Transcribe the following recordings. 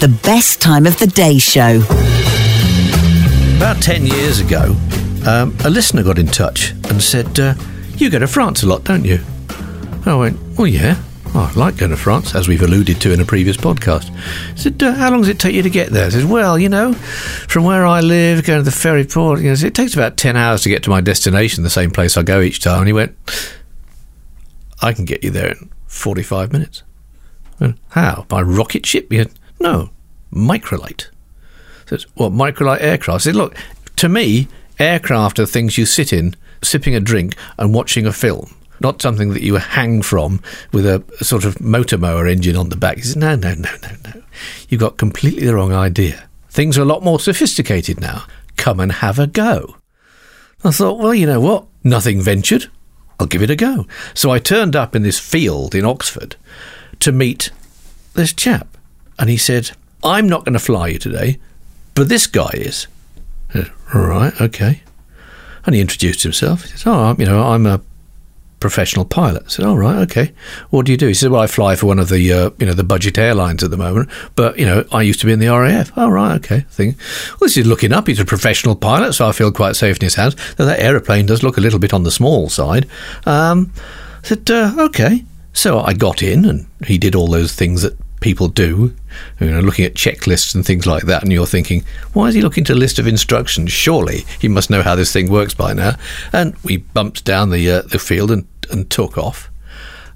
The best time of the day show. About 10 years ago, um, a listener got in touch and said, uh, You go to France a lot, don't you? I went, Well, yeah. Oh, I like going to France, as we've alluded to in a previous podcast. I said, uh, How long does it take you to get there? I said, Well, you know, from where I live, going to the ferry port, you know, it takes about 10 hours to get to my destination, the same place I go each time. And he went, I can get you there in 45 minutes. How? By rocket ship? No, microlight. Says, what, microlight aircraft? Look, to me, aircraft are things you sit in, sipping a drink and watching a film, not something that you hang from with a, a sort of motor mower engine on the back. He said, no, no, no, no, no. You've got completely the wrong idea. Things are a lot more sophisticated now. Come and have a go. I thought, well, you know what? Nothing ventured. I'll give it a go. So I turned up in this field in Oxford to meet this chap. And he said, I'm not going to fly you today but this guy is. Said, right, okay. And he introduced himself. He said, "Oh, you know, I'm a professional pilot." I said, "All right, okay. What do you do?" He said, "Well, I fly for one of the uh, you know the budget airlines at the moment, but you know, I used to be in the RAF." "All right, okay." Thing. Well, this is looking up. He's a professional pilot, so I feel quite safe in his hands. Though that aeroplane does look a little bit on the small side. Um, I said, uh, "Okay." So I got in, and he did all those things that people do, you know, looking at checklists and things like that, and you're thinking, why is he looking to a list of instructions? Surely he must know how this thing works by now. And we bumped down the uh, the field and, and took off,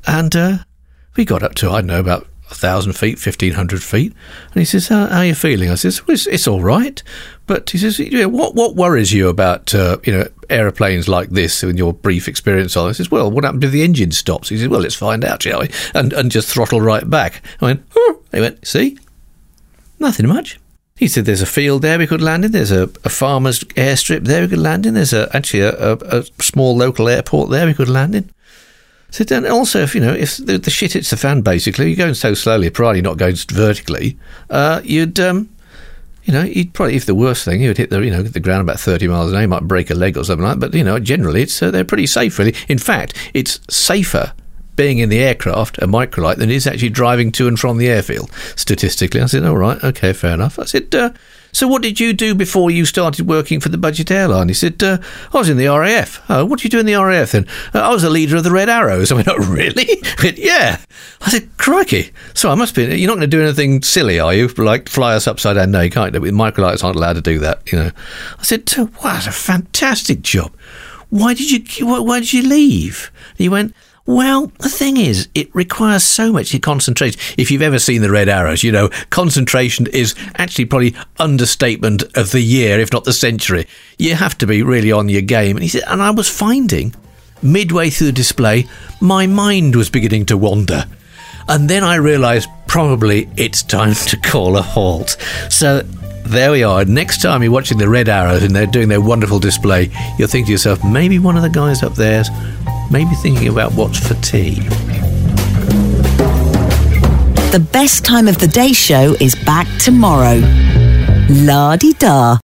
and uh, we got up to I don't know about a thousand feet, fifteen hundred feet, and he says, how, "How are you feeling?" I says, well, it's, "It's all right," but he says, know, "What what worries you about uh, you know aeroplanes like this in your brief experience on?" I says, "Well, what happened if the engine stops?" He says, "Well, let's find out, shall we?" And and just throttle right back. I went, oh. he went, "See, nothing much." He said, "There's a field there we could land in. There's a, a farmer's airstrip there we could land in. There's a, actually a, a, a small local airport there we could land in." So then also, if you know, if the, the shit hits the fan, basically, you're going so slowly, probably not going vertically, uh, you'd, um, you know, you'd probably, if the worst thing, you'd hit the, you know, the ground about 30 miles an hour, you might break a leg or something like that. But, you know, generally, it's uh, they're pretty safe, really. In fact, it's safer being in the aircraft, a microlight, than it is actually driving to and from the airfield, statistically. I said, all right, okay, fair enough. I said, uh, so what did you do before you started working for the budget airline? He said, uh, I was in the RAF. Oh, what did you do in the RAF then? Uh, I was a leader of the Red Arrows. I went, oh, really? Went, yeah. I said, crikey. So I must be, you're not going to do anything silly, are you? Like fly us upside down? No, you can't. Microlights aren't allowed to do that, you know. I said, "Uh, what a fantastic job. Why did you, why, why did you leave? He went, well, the thing is, it requires so much concentration. If you've ever seen the Red Arrows, you know, concentration is actually probably understatement of the year, if not the century. You have to be really on your game. And he said, and I was finding midway through the display, my mind was beginning to wander. And then I realised probably it's time to call a halt. So there we are. Next time you're watching the Red Arrows and they're doing their wonderful display, you'll think to yourself, maybe one of the guys up there's maybe thinking about what's for tea. The best time of the day show is back tomorrow. La di da.